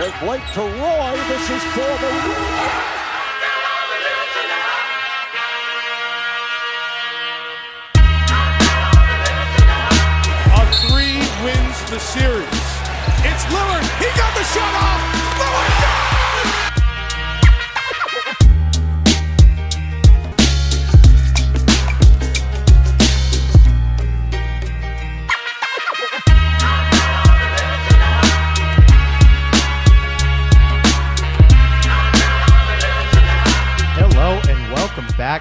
As Blake to Roy, this is for the win. A three wins the series. It's Lillard. He got the shot off. Lillard down!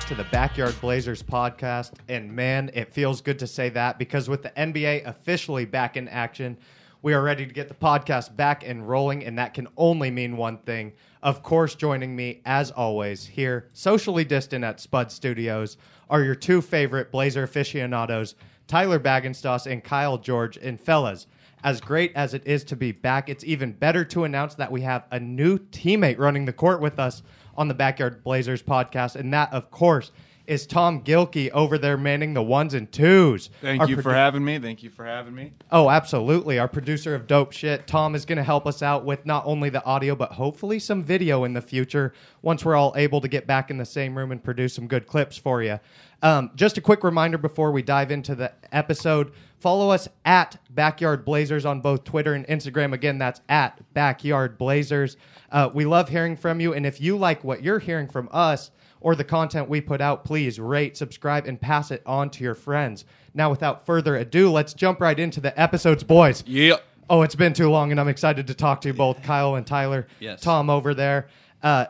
To the Backyard Blazers podcast. And man, it feels good to say that because with the NBA officially back in action, we are ready to get the podcast back and rolling. And that can only mean one thing. Of course, joining me, as always, here, socially distant at Spud Studios, are your two favorite Blazer aficionados, Tyler Baggenstoss and Kyle George. And fellas, as great as it is to be back, it's even better to announce that we have a new teammate running the court with us on the Backyard Blazers podcast. And that, of course, is Tom Gilkey over there manning the ones and twos. Thank Our you for having me. Thank you for having me. Oh, absolutely. Our producer of dope shit, Tom, is going to help us out with not only the audio, but hopefully some video in the future once we're all able to get back in the same room and produce some good clips for you. Um, just a quick reminder before we dive into the episode follow us at Backyard Blazers on both Twitter and Instagram. Again, that's at Backyard Blazers. Uh, we love hearing from you. And if you like what you're hearing from us, or the content we put out, please rate, subscribe, and pass it on to your friends. Now, without further ado, let's jump right into the episodes, boys. Yep. Oh, it's been too long, and I'm excited to talk to you both, Kyle and Tyler. Yes. Tom over there. Uh,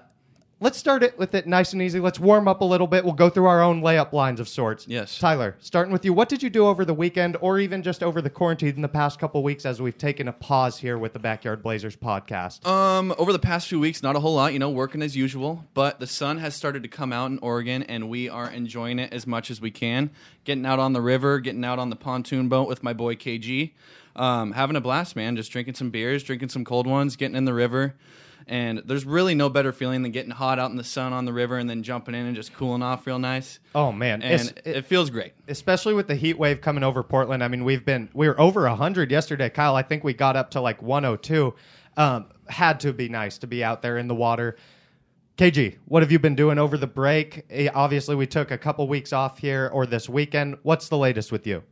let's start it with it nice and easy. Let's warm up a little bit. We'll go through our own layup lines of sorts. Yes. Tyler, starting with you, what did you do over the weekend, or even just over the quarantine in the past couple weeks as we've taken a pause here with the Backyard Blazers podcast? Um, over the past few weeks, not a whole lot, you know, working as usual, but the sun has started to come out in Oregon and we are enjoying it as much as we can. Getting out on the river, getting out on the pontoon boat with my boy KG. Um, having a blast, man. Just drinking some beers, drinking some cold ones, getting in the river. And there's really no better feeling than getting hot out in the sun on the river and then jumping in and just cooling off real nice. oh man, And It's- it, feels great. especially with the heat wave coming over Portland. I mean, we've been we were over 100 yesterday, Kyle. I think we got up to like 102. Um, had to be nice to be out there in the water. KG, what have you been doing over the break? Eh, Obviously, we took a couple weeks off here or this weekend. What's the latest with you?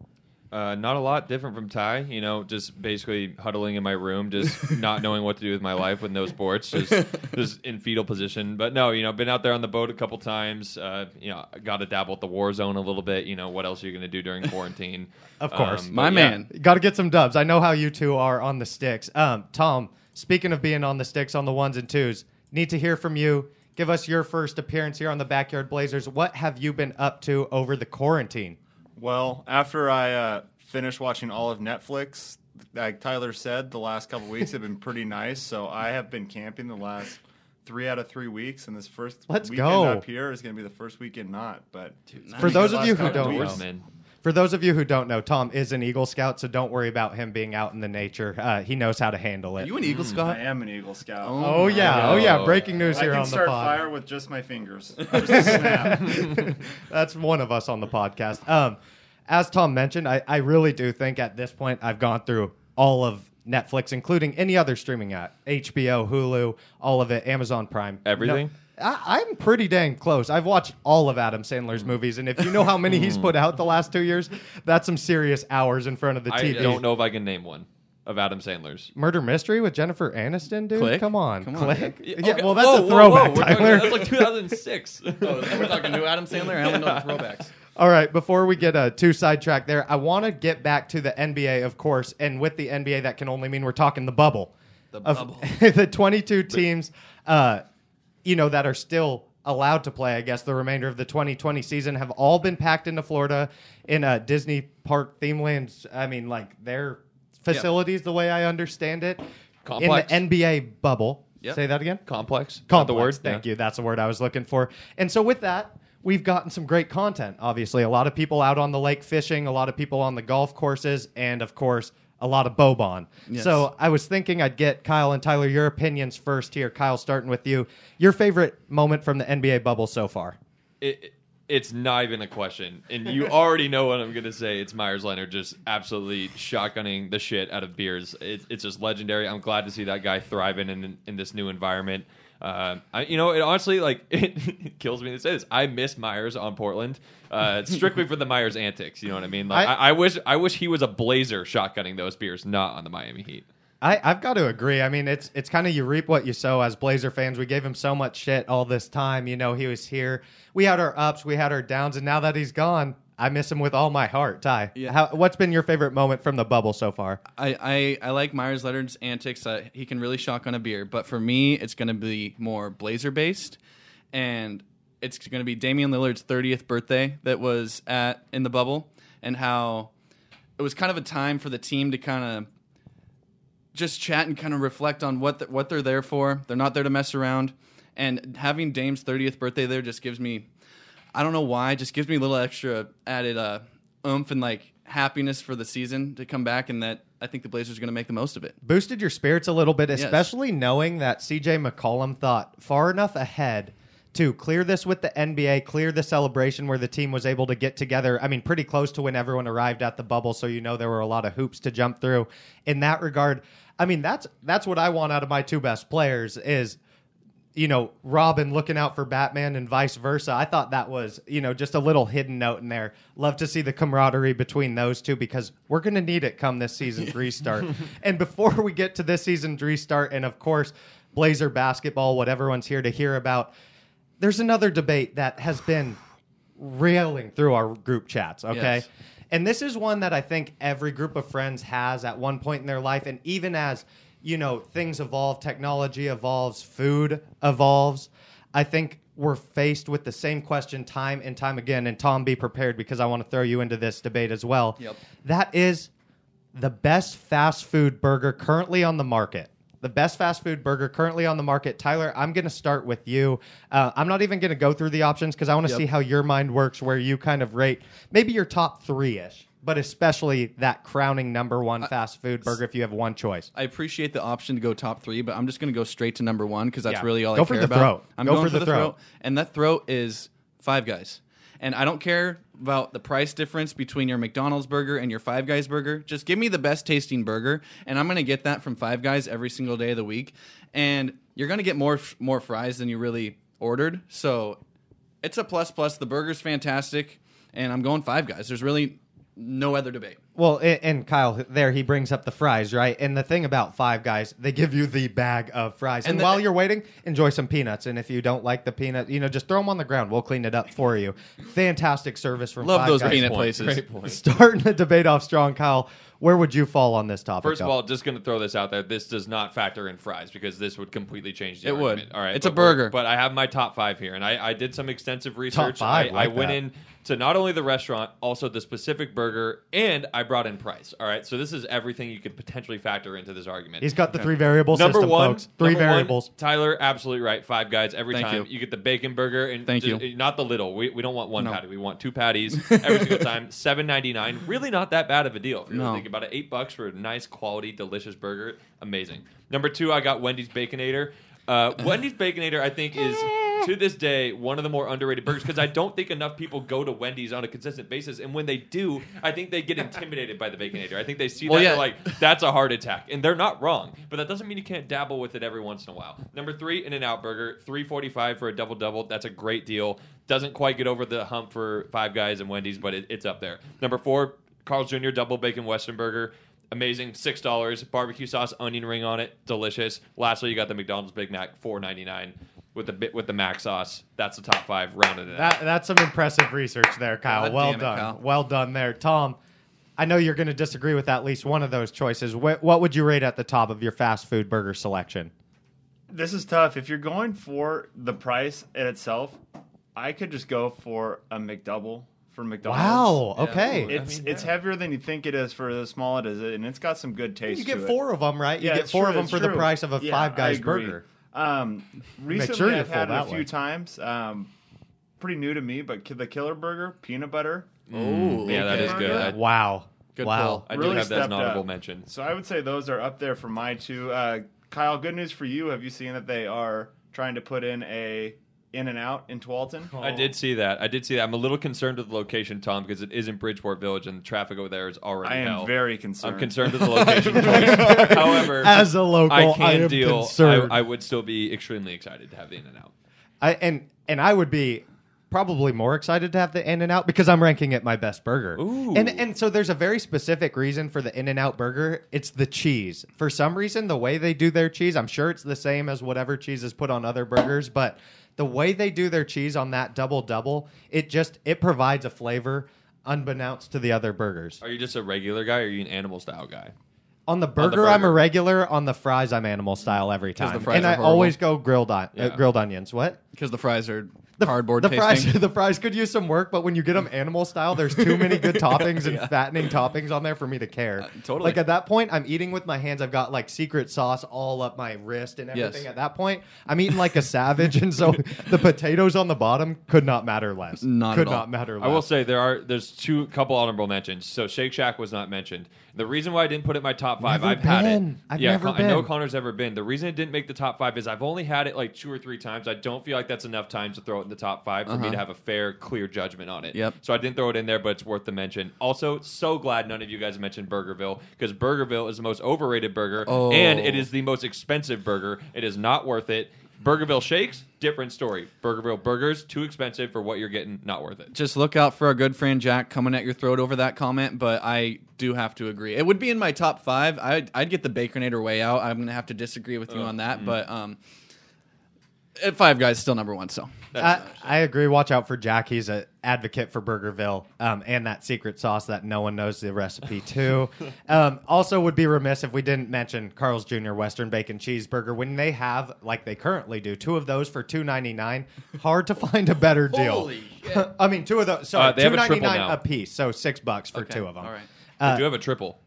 Uh, not a lot different from Ty. You know, just basically huddling in my room, just not knowing what to do with my life with no sports, just just in fetal position. But no, you know, been out there on the boat a couple times. Uh, you know, got to dabble at the war zone a little bit. You know, what else are you going to do during quarantine? Of course. Um, My yeah. man. Got to get some dubs. I know how you two are on the sticks. Um, Tom, speaking of being on the sticks on the ones and twos, need to hear from you. Give us your first appearance here on the Backyard Blazers. What have you been up to over the quarantine? Well, after I uh, finished watching all of Netflix, like Tyler said, the last couple weeks have been pretty nice. So I have been camping the last three out of three weeks, and this first Let's weekend go. up here is going to be the first weekend not. But For those of you who don't weeks. know, man. For those of you who don't know, Tom is an Eagle Scout, so don't worry about him being out in the nature. Uh, he knows how to handle Are it. you an Eagle I Scout? I am an Eagle Scout. oh yeah, oh yeah! Oh. Breaking news I here can on the pod. I can start fire with just my fingers. Just snap. That's one of us on the podcast. Um, as Tom mentioned, I, I really do think at this point I've gone through all of Netflix, including any other streaming app, HBO, Hulu, all of it, Amazon Prime, Everything? No, I, I'm pretty dang close. I've watched all of Adam Sandler's movies, and if you know how many he's put out the last two years, that's some serious hours in front of the TV. I don't know if I can name one of Adam Sandler's. Murder Mystery with Jennifer Aniston, dude. Click? Come on, Come on, click. dude. Yeah, Okay, well, that's whoa, a throwback, whoa, we're talking- Tyler. That's like 2006. Oh, we're talking new Adam Sandler? I only know the throwbacks. All right, before we get uh, too sidetracked there, I want to get back to the NBA, of course, and with the NBA, that can only mean we're talking the bubble. The bubble. the 22 teams, uh, you know, that are still allowed to play, I guess, the remainder of the 2020 season have all been packed into Florida in a Disney Park theme lands. I mean, like their facilities, the way I understand it, Complex. in the NBA bubble. Yep. Say that again. Complex. Complex. the word. Thank Yeah. you. That's the word I was looking for. And so with that, we've gotten some great content. Obviously, a lot of people out on the lake fishing, a lot of people on the golf courses, and of course, a lot of bobon. Yes. So I was thinking I'd get Kyle and Tyler your opinions first here. Kyle, starting with you, your favorite moment from the NBA bubble so far. it, it's not even a question. And you already know what I'm going to say. It's Meyers Leonard just absolutely shotgunning the shit out of beers. It, it's just legendary. I'm glad to see that guy thriving in, in this new environment. Uh, I, you know, it honestly like it kills me to say this. I miss Meyers on Portland, uh, strictly for the Meyers antics. You know what I mean? Like, I- I, I wish I wish he was a Blazer shotgunning those beers, not on the Miami Heat. I, I've got to agree. I mean, it's it's kind of you reap what you sow as Blazer fans. We gave him so much shit all this time. You know, he was here. We had our ups, we had our downs, and now that he's gone, I miss him with all my heart. Ty, Yeah. how, what's been your favorite moment from the bubble so far? I, I, I like Meyers Leonard's antics. Uh, he can really shock on a beer, but for me, it's going to be more Blazer based, and it's going to be Damian Lillard's 30th birthday that was at in the bubble, and how it was kind of a time for the team to kind of just chat and kind of reflect on what the, what they're there for. They're not there to mess around, and having Dame's 30th birthday there just gives me I don't know why, It just gives me a little extra added uh, oomph and like happiness for the season to come back, and that I think the Blazers are going to make the most of it. Boosted your spirits a little bit, especially knowing that CJ McCollum thought far enough ahead to clear this with the NBA, clear the celebration where the team was able to get together. I mean, pretty close to when everyone arrived at the bubble, so you know there were a lot of hoops to jump through. In that regard, I mean that's that's what I want out of my two best players is you know, Robin looking out for Batman and vice versa. I thought that was, you know, just a little hidden note in there. Love to see the camaraderie between those two because we're going to need it come this season's restart. and before we get to this season's restart, and of course, Blazer basketball, what everyone's here to hear about, there's another debate that has been railing through our group chats, okay? Yes. And this is one that I think every group of friends has at one point in their life. And even as, you know, things evolve, technology evolves, food evolves, I think we're faced with the same question time and time again. And Tom, be prepared because I want to throw you into this debate as well. Yep. That is the best fast food burger currently on the market. The best fast food burger currently on the market. Tyler, I'm going to start with you. Uh, I'm not even going to go through the options because I want to Yep. see how your mind works, where you kind of rate maybe your top three ish, but especially that crowning number one fast food burger if you have one choice. I appreciate the option to go top three, but I'm just going to go straight to number one because that's Yeah. really all Go I for care the about. throat. I'm Go going for for the the throat. throat, and that throat is Five Guys. And I don't care about the price difference between your McDonald's burger and your Five Guys burger. Just give me the best tasting burger, and I'm going to get that from Five Guys every single day of the week. And you're going to get more more fries than you really ordered. So it's a plus plus. The burger's fantastic, and I'm going Five Guys. There's really no other debate. Well, and, and Kyle there he brings up the fries, right? And the thing about Five Guys, they give you the bag of fries, and, And the- while you're waiting, enjoy some peanuts. And if you don't like the peanut, you know, just throw them on the ground. We'll clean it up for you. Fantastic service from Love Five those Guys. peanut places. Great point. Starting the debate off strong, Kyle. Where would you fall on this topic? First of all, just going to throw this out there. This does not factor in fries because this would completely change the argument. It would. argument. All right, It's a but we're- burger. But I have my top five here, and I, I did some extensive research. five, I, I like went that. in to not only the restaurant, also the specific burger, and I brought in price. All right, so this is everything you could potentially factor into this argument. he's got the three variable Number system, one, folks. Three number one, variables. Tyler, absolutely right. Five guys every Thank time. you. get the bacon burger and Thank just- you. Eh, not the little. We, we don't want one No. patty. We want two patties every single time. Seven ninety nine. Really not that bad of a deal. If you really No. think about eight bucks for a nice quality, delicious burger. Amazing. Number two, I got Wendy's Baconator. Uh, Wendy's Baconator, I think, is to this day one of the more underrated burgers because I don't think enough people go to Wendy's on a consistent basis, and when they do, I think they get intimidated by the Baconator. I think they see Well, that yeah. they're like, "That's a heart attack," and they're not wrong, but that doesn't mean you can't dabble with it every once in a while. Number three, In and Out Burger, three forty five for a double double. That's a great deal. Doesn't quite get over the hump for Five Guys and Wendy's, but it, it's up there. Number four, Carl's Jr. Double Bacon Western Burger. Amazing, six dollars. Barbecue sauce, onion ring on it, delicious. Lastly, you got the McDonald's Big Mac, four ninety nine, with the bit with the mac sauce. That's the top five, rounded it out. That's some impressive research there, Kyle. God well damn it, done. Kyle. Well done there. Tom, I know you're going to disagree with at least one of those choices. Wh- what would you rate at the top of your fast food burger selection? This is tough. If you're going for the price in itself, I could just go for a McDouble for McDonald's. Wow. Yeah. Okay. It's it's heavier than you think it is for as small it is, and it's got some good taste. you get to it. four of them, right? You Yeah, get four true, of them it's for the price of a Yeah, Five Guys burger. Um, recently sure I've had it a few way. times. Um, pretty new to me, but the Killer Burger, peanut butter. Oh, yeah, that is Bacon good. I- Wow. Good wow. pull. I really do have that as an stepped honorable up. mention. So I would say those are up there for my two. Uh, Kyle, good news for you. Have you seen that they are trying to put in a In and Out in Tualatin. I did see that. I did see that. I'm a little concerned with the location, Tom, because it is in Bridgeport Village and the traffic over there is already I am hell. very concerned. I'm concerned with the location. choice. However, As a local, I can I am deal. concerned. I, I would still be extremely excited to have the In and Out. I, and and I would be probably more excited to have the In and Out because I'm ranking it my best burger. Ooh. And and so there's a very specific reason for the In and Out burger. It's the cheese. For some reason, the way they do their cheese, I'm sure it's the same as whatever cheese is put on other burgers, but the way they do their cheese on that double double, it just it provides a flavor unbeknownst to the other burgers. Are you just a regular guy, or are you an animal style guy? On the burger, I'm a regular. On the fries, I'm animal style every time. the fries and are I horrible. always go grilled on uh, grilled onions. What? because the fries are The, cardboard the tasting. fries, the fries could use some work, but when you get them animal style, there's too many good toppings and fattening toppings on there for me to care. Uh, totally. Like at that point, I'm eating with my hands. I've got like secret sauce all up my wrist and everything. Yes. At that point, I'm eating like a savage, and so the potatoes on the bottom could not matter less. Not could at all. not matter less. I will say there are there's two couple honorable mentions. So Shake Shack was not mentioned. The reason why I didn't put it in my top five, Never I've had been. it. I've yeah, never Con- I know been. Connor's ever been. The reason it didn't make the top five is I've only had it like two or three times. I don't feel like that's enough times to throw it in the top five for me uh-huh. to have a fair, clear judgment on it. Yep. So I didn't throw it in there, but it's worth the mention. Also, so glad none of you guys mentioned Burgerville because Burgerville is the most overrated burger Oh. and it is the most expensive burger. It is not worth it. Burgerville shakes, different story. Burgerville burgers, too expensive for what you're getting, not worth it. just look out for our good friend Jack coming at your throat over that comment, but I do have to agree. It would be in my top five. I'd, I'd get the Baconator way out. I'm going to have to disagree with you on that, but um, at Five Guys still number one. So I, I agree. Watch out for Jack. He's an advocate for Burgerville um, and that secret sauce that no one knows the recipe to. um, also, would be remiss if we didn't mention Carl's Jr. Western Bacon Cheeseburger when they have, like they currently do, two of those for two ninety nine. Hard to find a better deal. Holy shit. I mean, two of those. Sorry, Uh, they two have a ninety triple nine a piece, so six bucks for Okay, two of them. all right. They Uh, do have a triple.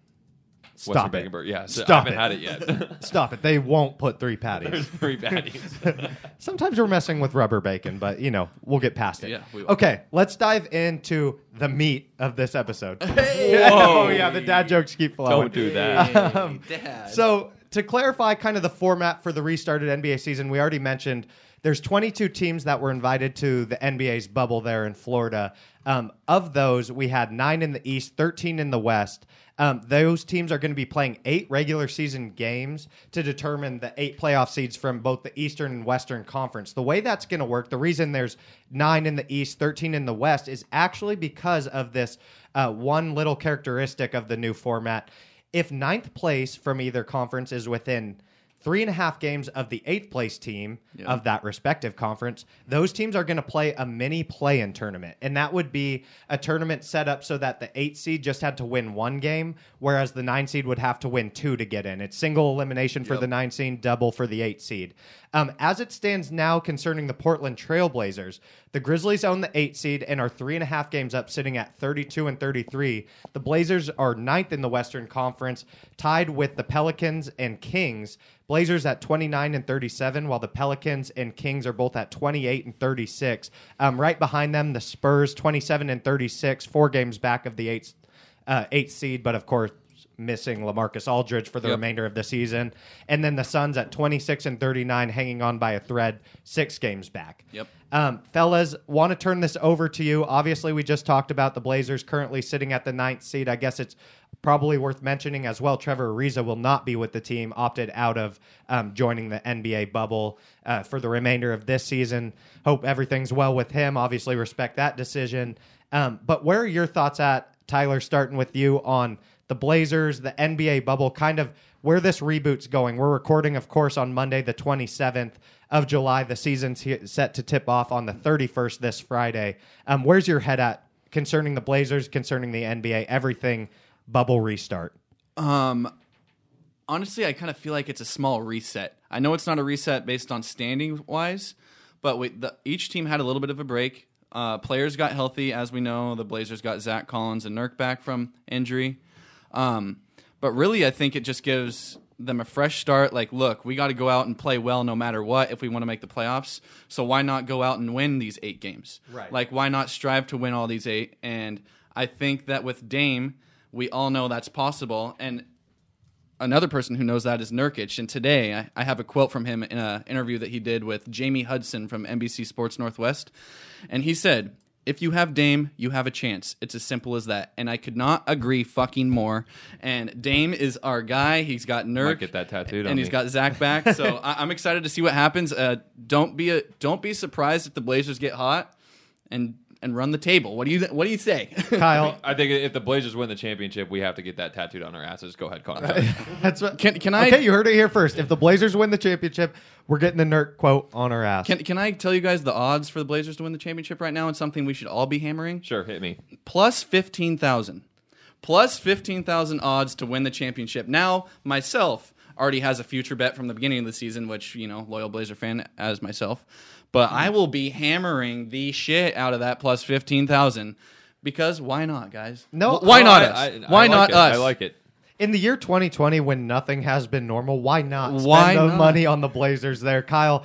Stop Western it. Bacon Burger. Yeah, so Stop I haven't it. had it yet. Stop it. They won't put three patties. There's three baddies. Sometimes we're messing with rubber bacon, but you know, we'll get past it. Yeah, we will. Okay, let's dive into the meat of this episode. oh yeah, the dad jokes keep flowing. Don't do that. Um, Dad. So to clarify kind of the format for the restarted NBA season, we already mentioned there's 22 teams that were invited to the NBA's bubble there in Florida. Um, of those, we had nine in the East, 13 in the West. Um, those teams are going to be playing eight regular season games to determine the eight playoff seeds from both the Eastern and Western Conference. The way that's going to work, the reason there's nine in the East, 13 in the West, is actually because of this uh, one little characteristic of the new format if ninth place from either conference is within three and a half games of the eighth place team of that respective conference, those teams are going to play a mini play in tournament. And that would be a tournament set up so that the eight seed just had to win one game, whereas the nine seed would have to win two to get in. It's single elimination for the nine seed, double for the eight seed. Um, as it stands now concerning the Portland Trailblazers, the Grizzlies own the eight seed and are three and a half games up, sitting at 32 and 33. The Blazers are ninth in the Western Conference, tied with the Pelicans and Kings. Blazers at 29 and 37, while the Pelicans and Kings are both at 28 and 36. Um, right behind them, the Spurs 27 and 36, four games back of the eighth uh, eighth seed, but of course missing LaMarcus Aldridge for the Yep. remainder of the season. And then the Suns at 26 and 39, hanging on by a thread, six games back. Yep. Um, fellas, want to turn this over to you. Obviously, we just talked about the Blazers currently sitting at the ninth seed. I guess it's probably worth mentioning as well. Trevor Ariza will not be with the team, opted out of um, joining the NBA bubble uh, for the remainder of this season. Hope everything's well with him. Obviously, respect that decision. Um, but where are your thoughts at, Tyler, starting with you on the Blazers, the NBA bubble, kind of where this reboot's going? We're recording, of course, on Monday, the 27th of July. The season's set to tip off on the 31st this Friday. Um, where's your head at concerning the Blazers, concerning the NBA, everything bubble restart? Um, honestly, I kind of feel like it's a small reset. I know it's not a reset based on standing wise, but we, the, each team had a little bit of a break. Uh, players got healthy, as we know. The Blazers got Zach Collins and Nurk back from injury. Um, but really, I think it just gives them a fresh start. Like, look, we got to go out and play well no matter what if we want to make the playoffs. So why not go out and win these eight games? Right. Like, why not strive to win all these eight? And I think that with Dame, we all know that's possible. And another person who knows that is Nurkic. And today I, I have a quote from him in an interview that he did with Jamie Hudson from NBC Sports Northwest. And he said, if you have Dame, you have a chance. It's as simple as that. And I could not agree fucking more. And Dame is our guy. He's got Nurk. Get that tattooed and he's got Zach back. So I, I'm excited to see what happens. Uh, don't be a, don't be surprised if the Blazers get hot and and run the table. What do you what do you say? Kyle, I think if the Blazers win the championship, we have to get that tattooed on our asses. Go ahead, Connor. that's what, Can- can I- Okay, you heard it here first. If the Blazers win the championship, we're getting the Nerd quote on our ass. Can, can I tell you guys the odds for the Blazers to win the championship right now and something we should all be hammering? sure, hit me. Plus 15,000. Plus 15,000 odds to win the championship. Now, myself already has a future bet from the beginning of the season, which, you know, loyal Blazer fan as myself. But I will be hammering the shit out of that plus 15,000 because why not, guys? No, Wh- why not I- us? I- I why like not it. us? I like it. In the year 2020, when nothing has been normal, why not spend Why the not? money on the Blazers there? Kyle,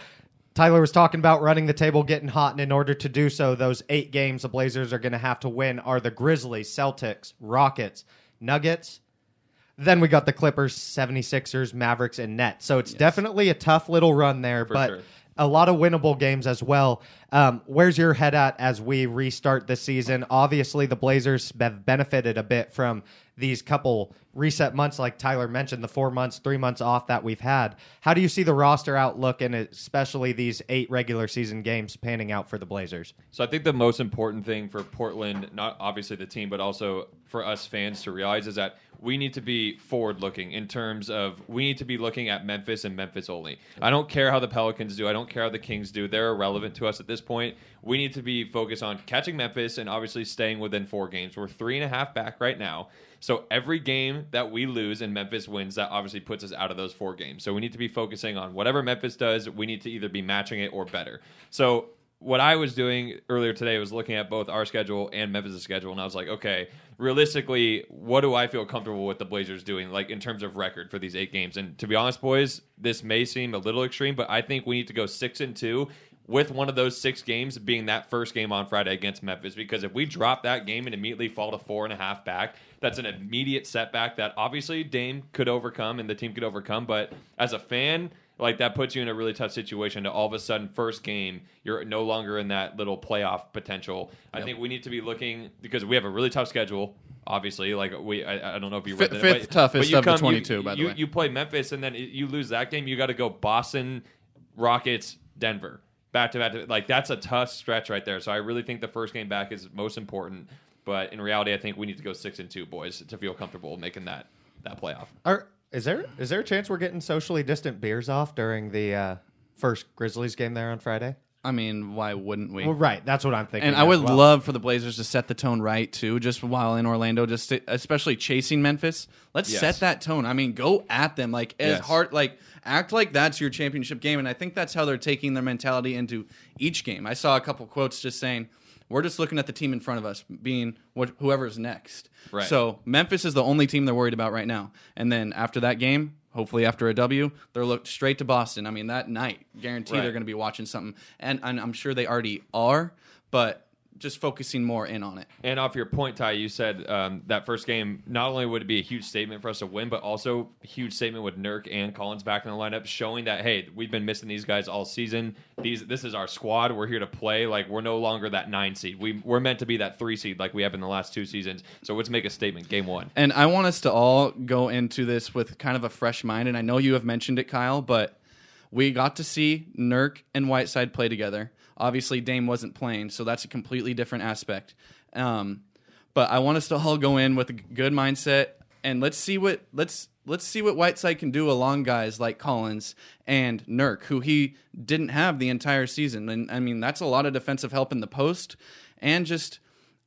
Tyler was talking about running the table, getting hot, and in order to do so, those eight games the Blazers are going to have to win are the Grizzlies, Celtics, Rockets, Nuggets. Then we got the Clippers, 76ers, Mavericks, and Nets. So it's definitely a tough little run there, but sure. a lot of winnable games as well. Um, where's your head at as we restart the season? Obviously, the Blazers have benefited a bit from these couple reset months, like Tyler mentioned, the four months, three months off that we've had. How do you see the roster outlook and especially these eight regular season games panning out for the Blazers? So I think the most important thing for Portland, not obviously the team, but also for us fans to realize is that we need to be forward looking in terms of we need to be looking at Memphis and Memphis only. I don't care how the Pelicans do. I don't care how the Kings do. They're irrelevant to us at this point. We need to be focused on catching Memphis and obviously staying within four games. We're three and a half back right now. So every game that we lose and Memphis wins, that obviously puts us out of those four games. So we need to be focusing on whatever Memphis does. We need to either be matching it or better. So what I was doing earlier today was looking at both our schedule and Memphis' schedule, and I was like, okay, realistically, what do I feel comfortable with the Blazers doing, like in terms of record for these eight games? And to be honest, boys, this may seem a little extreme, but I think we need to go six and two. With one of those six games being that first game on Friday against Memphis, because if we drop that game and immediately fall to four and a half back, that's an immediate setback that obviously Dame could overcome and the team could overcome. But as a fan, like that puts you in a really tough situation to all of a sudden first game you're no longer in that little playoff potential. I think we need to be looking because we have a really tough schedule obviously. Like we i, I don't know if you read Fifth- that, fifth toughest you of the 22, you, by the you, way. you play memphis and then you lose that game you got to go boston rockets denver. Back to back to like that's a tough stretch right there. So i really think the first game back is most important. But in reality i think we need to go six and two boys to feel comfortable making that that playoff. Are, is there is there a chance we're getting socially distant beers off during the uh, first Grizzlies game there on Friday? I mean, why wouldn't we? Well, right, that's what I'm thinking. And I would well. love for the Blazers to set the tone right too, just while in Orlando, just to, especially chasing Memphis. Let's Yes. set that tone. I mean, go at them like as Yes. hard, like act like that's your championship game. And I think that's how they're taking their mentality into each game. I saw a couple quotes just saying, "We're just looking at the team in front of us, being what whoever's next." Right. So Memphis is the only team they're worried about right now. And then after that game. Hopefully, after a W, they're looked straight to Boston. I mean, that night, guarantee Right. they're going to be watching something, and, and I'm sure they already are. But just focusing more in on it. And off your point, Ty, you said um, that first game not only would it be a huge statement for us to win, but also a huge statement with Nurk and Collins back in the lineup, showing that hey, we've been missing these guys all season. These this is our squad. We're here to play. Like we're no longer that nine seed. We we're meant to be that three seed like we have in the last two seasons. So let's make a statement. Game one. And I want us to all go into this with kind of a fresh mind. And I know you have mentioned it, Kyle, but we got to see Nurk and Whiteside play together. Obviously, Dame wasn't playing, so that's a completely different aspect. Um, but I want us to all go in with a good mindset and let's see what let's let's see what Whiteside can do along guys like Collins and Nurk, who he didn't have the entire season. And I mean, that's a lot of defensive help in the post and just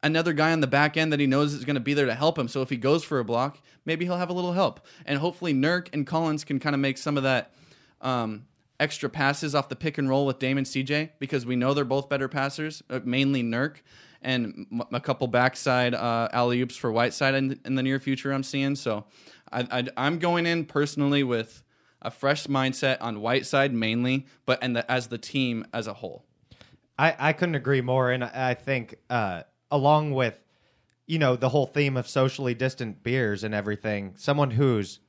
another guy on the back end that he knows is going to be there to help him. So if he goes for a block, maybe he'll have a little help. And hopefully Nurk and Collins can kind of make some of that um, extra passes off the pick and roll with Damon CJ because we know they're both better passers, uh, mainly Nurk. And a couple backside uh, alley oops for Whiteside in, in the near future, I'm seeing. So I, I, I'm going in personally with a fresh mindset on Whiteside mainly, but and as the team as a whole. I, I couldn't agree more, and I I think uh, along with you know the whole theme of socially distant beers and everything, someone who's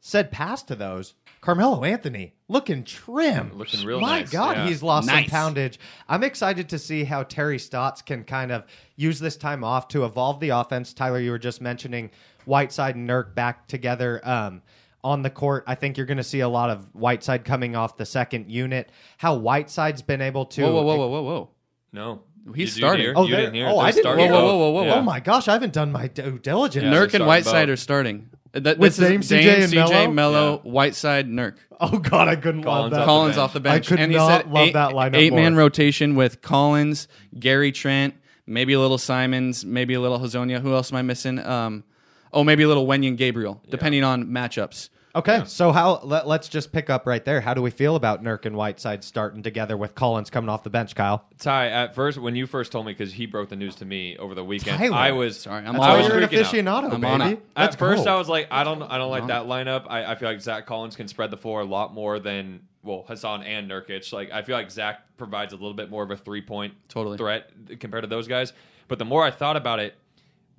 said pass to those, Carmelo Anthony looking trim, Looking real trim. My nice, God, yeah. he's lost Nice. some poundage. I'm excited to see how Terry Stotts can kind of use this time off to evolve the offense. Tyler, you were just mentioning Whiteside and Nurk back together. Um, on the court, I think you're going to see a lot of Whiteside coming off the second unit. How Whiteside's been able to. Whoa, whoa, whoa, whoa, whoa, whoa. No, He's Did starting. Oh, you didn't hear. oh, I didn't hear Whoa, whoa, whoa, whoa, whoa. Yeah. Oh my gosh, I haven't done my due diligence. Yeah, Nurk and Whiteside both. are starting. That, With this is Dame, CJ, Dame, and CJ, Melo? Mello, Whiteside, Nurk. Oh God, I couldn't Collins love that. off the Collins off the bench. I could and he not said love eight, that lineup Eight man more. rotation with Collins, Gary Trent, maybe a little Simons, maybe a little Hezonja. Who else am I missing? Um, oh, maybe a little Wenyen Gabriel, depending on matchups. Okay, so how let, let's just pick up right there. How do we feel about Nurk and Whiteside starting together with Collins coming off the bench, Kyle? Ty, at first, when you first told me, because he broke the news to me over the weekend, Tyler. I was Sorry, I'm That's on why it. you're an freaking out. aficionado, I'm baby. it. Let's At first, go. I was like, I don't, I don't like that lineup. I, I feel like Zach Collins can spread the floor a lot more than well Hassan and Nurkic. Like I feel like Zach provides a little bit more of a three point Totally. threat compared to those guys. But the more I thought about it,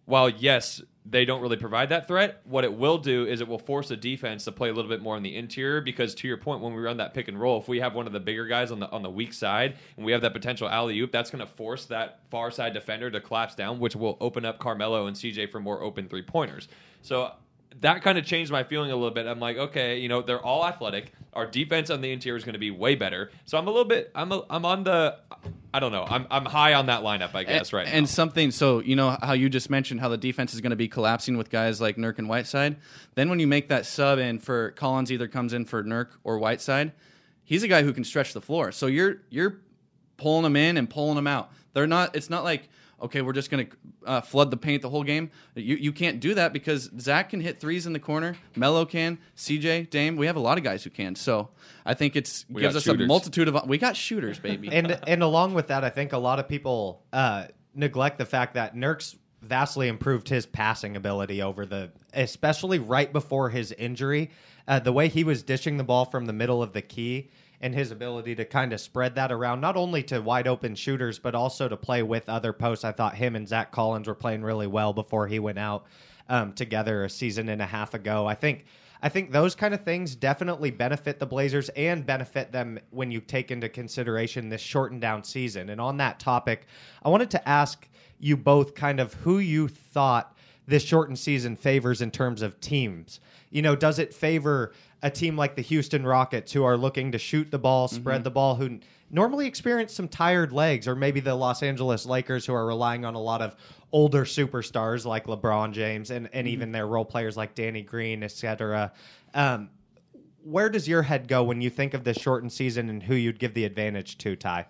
while yes, they don't really provide that threat, what it will do is it will force the defense to play a little bit more in the interior. Because to your point, when we run that pick and roll, if we have one of the bigger guys on the on the weak side and we have that potential alley oop, that's going to force that far side defender to collapse down, which will open up Carmelo and CJ for more open three pointers. So that kind of changed my feeling a little bit. I'm like, okay, you know, they're all athletic. Our defense on the interior is going to be way better. So I'm a little bit, I'm, a, I'm on the, I don't know, I'm, I'm high on that lineup, I guess, right and now. something so you know how you just mentioned how the defense is going to be collapsing with guys like Nurk and Whiteside. Then when you make that sub in for Collins, either comes in for Nurk or Whiteside, he's a guy who can stretch the floor. So you're you're pulling them in and pulling them out. They're not. It's not like okay, we're just going to uh, flood the paint the whole game. You you can't do that because Zach can hit threes in the corner. Melo can. CJ Dame. We have a lot of guys who can. So I think it's We gives got us a multitude of we got shooters, baby. and and along with that, I think a lot of people uh, neglect the fact that Nurk's vastly improved his passing ability over the, especially right before his injury. Uh, the way he was dishing the ball from the middle of the key and his ability to kind of spread that around, not only to wide open shooters, but also to play with other posts. I thought him and Zach Collins were playing really well before he went out um, together a season and a half ago. I think. I think those kind of things definitely benefit the Blazers and benefit them when you take into consideration this shortened down season. And on that topic, I wanted to ask you both kind of who you thought this shortened season favors in terms of teams. You know, does it favor a team like the Houston Rockets who are looking to shoot the ball, spread the ball, who normally experience some tired legs, or maybe the Los Angeles Lakers who are relying on a lot of older superstars like LeBron James and, and even their role players like Danny Green, etc. Um, where does your head go when you think of this shortened season and who you'd give the advantage to, Ty?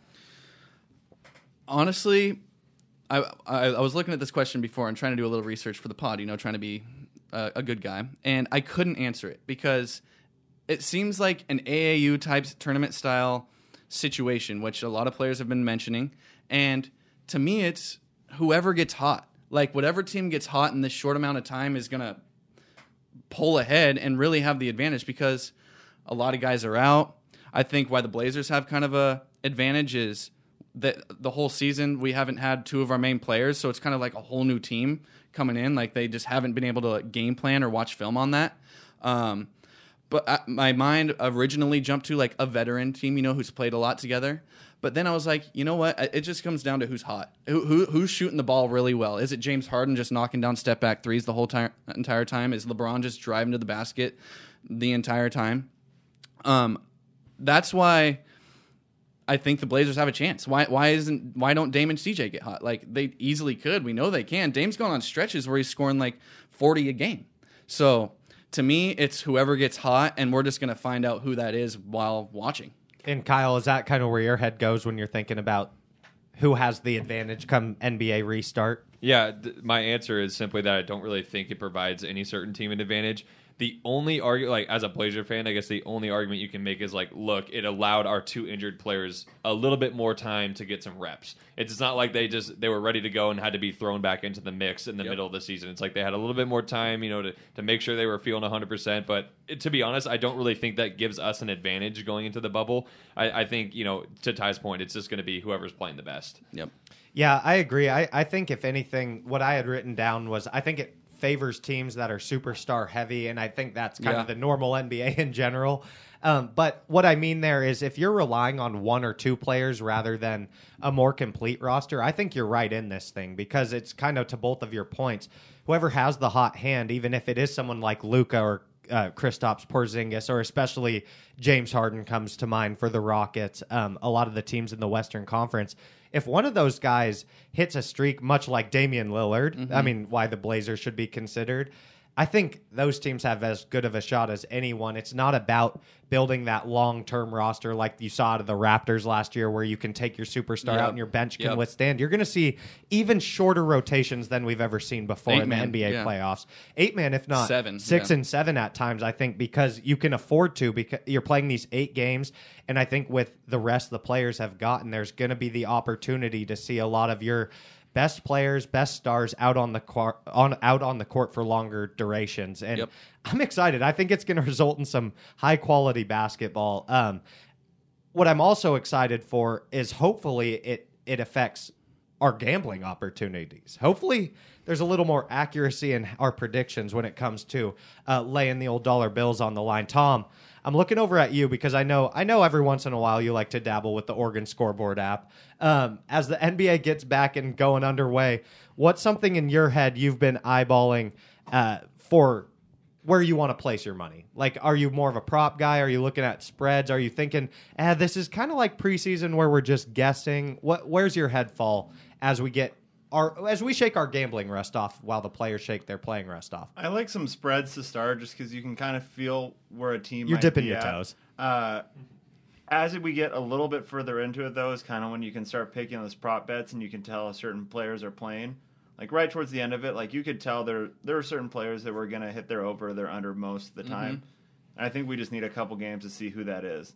honestly, I, I I was looking at this question before and trying to do a little research for the pod. You know, trying to be a, a good guy, and I couldn't answer it because it seems like an AAU type tournament style situation, which a lot of players have been mentioning. And to me, it's whoever gets hot. Like whatever team gets hot in this short amount of time is gonna pull ahead and really have the advantage because a lot of guys are out. I think why the Blazers have kind of a advantage is that the whole season we haven't had two of our main players, so it's kind of like a whole new team coming in. Like they just haven't been able to game plan or watch film on that. Um, but I, my mind originally jumped to like a veteran team, you know, who's played a lot together. But then I was like, you know what? It just comes down to who's hot, who, who who's shooting the ball really well. Is it James Harden just knocking down step back threes the whole time, entire time? Is LeBron just driving to the basket the entire time? Um, that's why I think the Blazers have a chance. Why why isn't why don't Dame and CJ get hot? Like they easily could. We know they can. Dame's going on stretches where he's scoring like 40 a game. So to me, it's whoever gets hot, and we're just gonna find out who that is while watching. And Kyle, is that kind of where your head goes when you're thinking about who has the advantage come NBA restart? Yeah, th- my answer is simply that I don't really think it provides any certain team an advantage. The only argument, like as a Blazer fan, I guess the only argument you can make is like, look, it allowed our two injured players a little bit more time to get some reps. It's not like they just they were ready to go and had to be thrown back into the mix in the middle of the season. It's like they had a little bit more time, you know, to, to make sure they were feeling 100. percent But it, to be honest, I don't really think that gives us an advantage going into the bubble. I, I think you know, to Ty's point, it's just going to be whoever's playing the best. Yep. Yeah, I agree. I, I think if anything, what I had written down was I think it favors teams that are superstar heavy, and I think that's kind Yeah. of the normal NBA in general. Um, but what I mean there is if you're relying on one or two players rather than a more complete roster, I think you're right in this thing because it's kind of to both of your points. Whoever has the hot hand, even if it is someone like Luka or uh, Kristaps Porzingis, or especially James Harden comes to mind for the Rockets. Um, a lot of the teams in the Western Conference. If one of those guys hits a streak, much like Damian Lillard, I mm-hmm. mean, why the Blazers should be considered. I think those teams have as good of a shot as anyone. It's not about building that long term roster like you saw out of the Raptors last year, where you can take your superstar Yep. out and your bench can Yep. withstand. You're going to see even shorter rotations than we've ever seen before Eight in man, the NBA yeah. playoffs. Eight man, if not Seven, six yeah. and seven at times. I think because you can afford to because you're playing these eight games, and I think with the rest the players have gotten, there's going to be the opportunity to see a lot of your best players, best stars out on the court, on out on the court for longer durations, and Yep. I'm excited. I think it's going to result in some high quality basketball. Um, what I'm also excited for is hopefully it it affects our gambling opportunities. Hopefully, there's a little more accuracy in our predictions when it comes to uh, laying the old dollar bills on the line. Tom, I'm looking over at you because I know I know every once in a while you like to dabble with the Oregon Scoreboard app. Um, as the NBA gets back and going underway, what's something in your head you've been eyeballing uh, for where you want to place your money. Like, are you more of a prop guy? Are you looking at spreads? Are you thinking, ah, this is kind of like preseason where we're just guessing? What, where's your head fall as we get our as we shake our gambling rest off while the players shake their playing rest off? I like some spreads to start just because you can kind of feel where a team You're might dipping be your at. toes. Uh, as we get a little bit further into it, though, is kind of when you can start picking those prop bets and you can tell certain players are playing. Like right towards the end of it, like you could tell there there are certain players that were going to hit their over, or their under most of the time. And I think we just need a couple games to see who that is.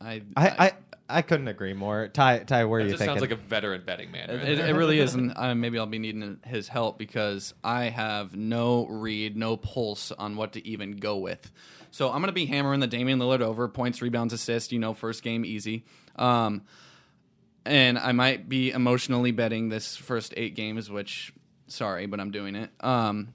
I, I I, I couldn't agree more. Ty Ty, where are you just thinking? sounds like a veteran betting man. right It, it really is, and uh, maybe I'll be needing his help because I have no read, no pulse on what to even go with. So I'm going to be hammering the Damian Lillard over points, rebounds, assists. You know, first game easy. Um, and I might be emotionally betting this first eight games, which sorry, but I'm doing it. Um,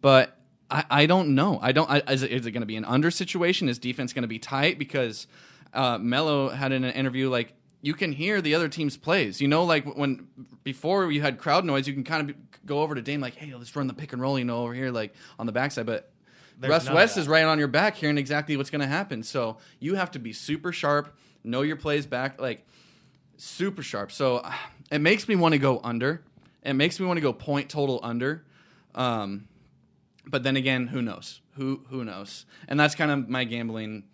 but I, I don't know. I don't. I, is it, is it going to be an under situation? Is defense going to be tight? Because uh, Melo had in an interview like you can hear the other team's plays. You know, like when before you had crowd noise, you can kind of be, go over to Dame like, hey, let's run the pick and roll. You know, over here like on the backside, but. There's Russ West is right on your back, hearing exactly what's going to happen. So you have to be super sharp, know your plays back, like super sharp. So uh, it makes me want to go under. It makes me want to go point total under. Um, but then again, who knows? Who who knows? And that's kind of my gambling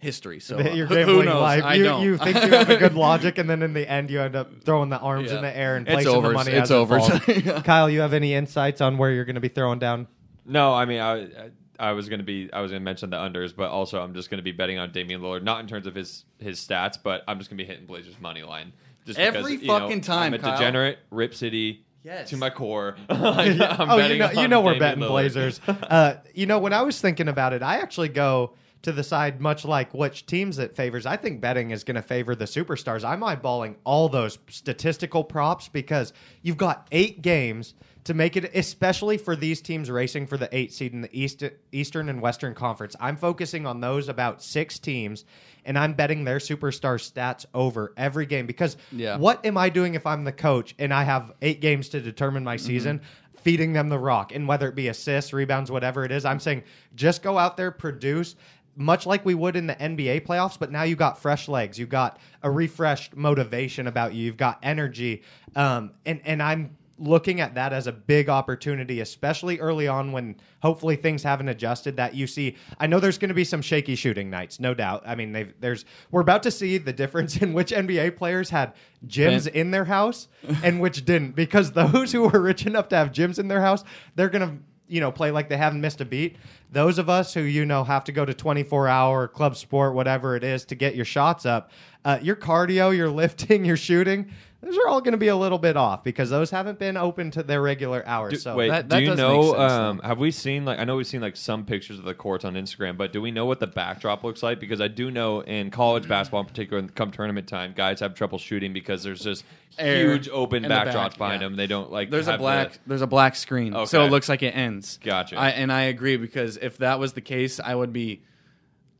history. So uh, Your who, gambling who knows? life. I you, don't. you think you have a good logic, and then in the end, you end up throwing the arms Yeah. in the air and It's placing over. the money It's as it over. falls. Kyle, you have any insights on where you're going to be throwing down? No, I mean, I, I- I was going to be, I was going to mention the unders, but also I'm just going to be betting on Damian Lillard, not in terms of his his stats, but I'm just going to be hitting Blazers money line. Just Every because, you know, fucking time, I'm a Kyle. degenerate, Rip City, Yes. to my core. Like, I'm oh, you betting know, you know we're Damian betting Lillard. Blazers. uh, you know, when I was thinking about it, I actually go to the side much like which teams it favors. I think betting is going to favor the superstars. I'm eyeballing all those statistical props because you've got eight games to make it, especially for these teams racing for the eight seed in the East, Eastern and Western Conference. I'm focusing on those about six teams, and I'm betting their superstar stats over every game because Yeah. what am I doing if I'm the coach and I have eight games to determine my mm-hmm. season? Feeding them the rock, and whether it be assists, rebounds, whatever it is, I'm saying just go out there, produce, much like we would in the NBA playoffs. But now you got fresh legs, you got a refreshed motivation about you, you've got energy, um, and and I'm looking at that as a big opportunity, especially early on when hopefully things haven't adjusted. That you see, I know there's going to be some shaky shooting nights, no doubt. I mean, they've, there's we're about to see the difference in which NBA players had gyms in their house and which didn't, because those who were rich enough to have gyms in their house, they're going to you know play like they haven't missed a beat. Those of us who you know have to go to 24 hour club sport, whatever it is, to get your shots up, uh, your cardio, your lifting, your shooting. Those are all going to be a little bit off because those haven't been open to their regular hours. Do, so wait, that- do you know? sense, um, have we seen like I know we've seen like some pictures of the courts on Instagram, but do we know what the backdrop looks like? Because I do know in college basketball, in particular, come tournament time, guys have trouble shooting because there's just Air huge open in backdrops back, behind yeah. them. They don't like. There's a black the- there's a black screen, so it looks like it ends. Gotcha. I, and I agree because if that was the case, I would be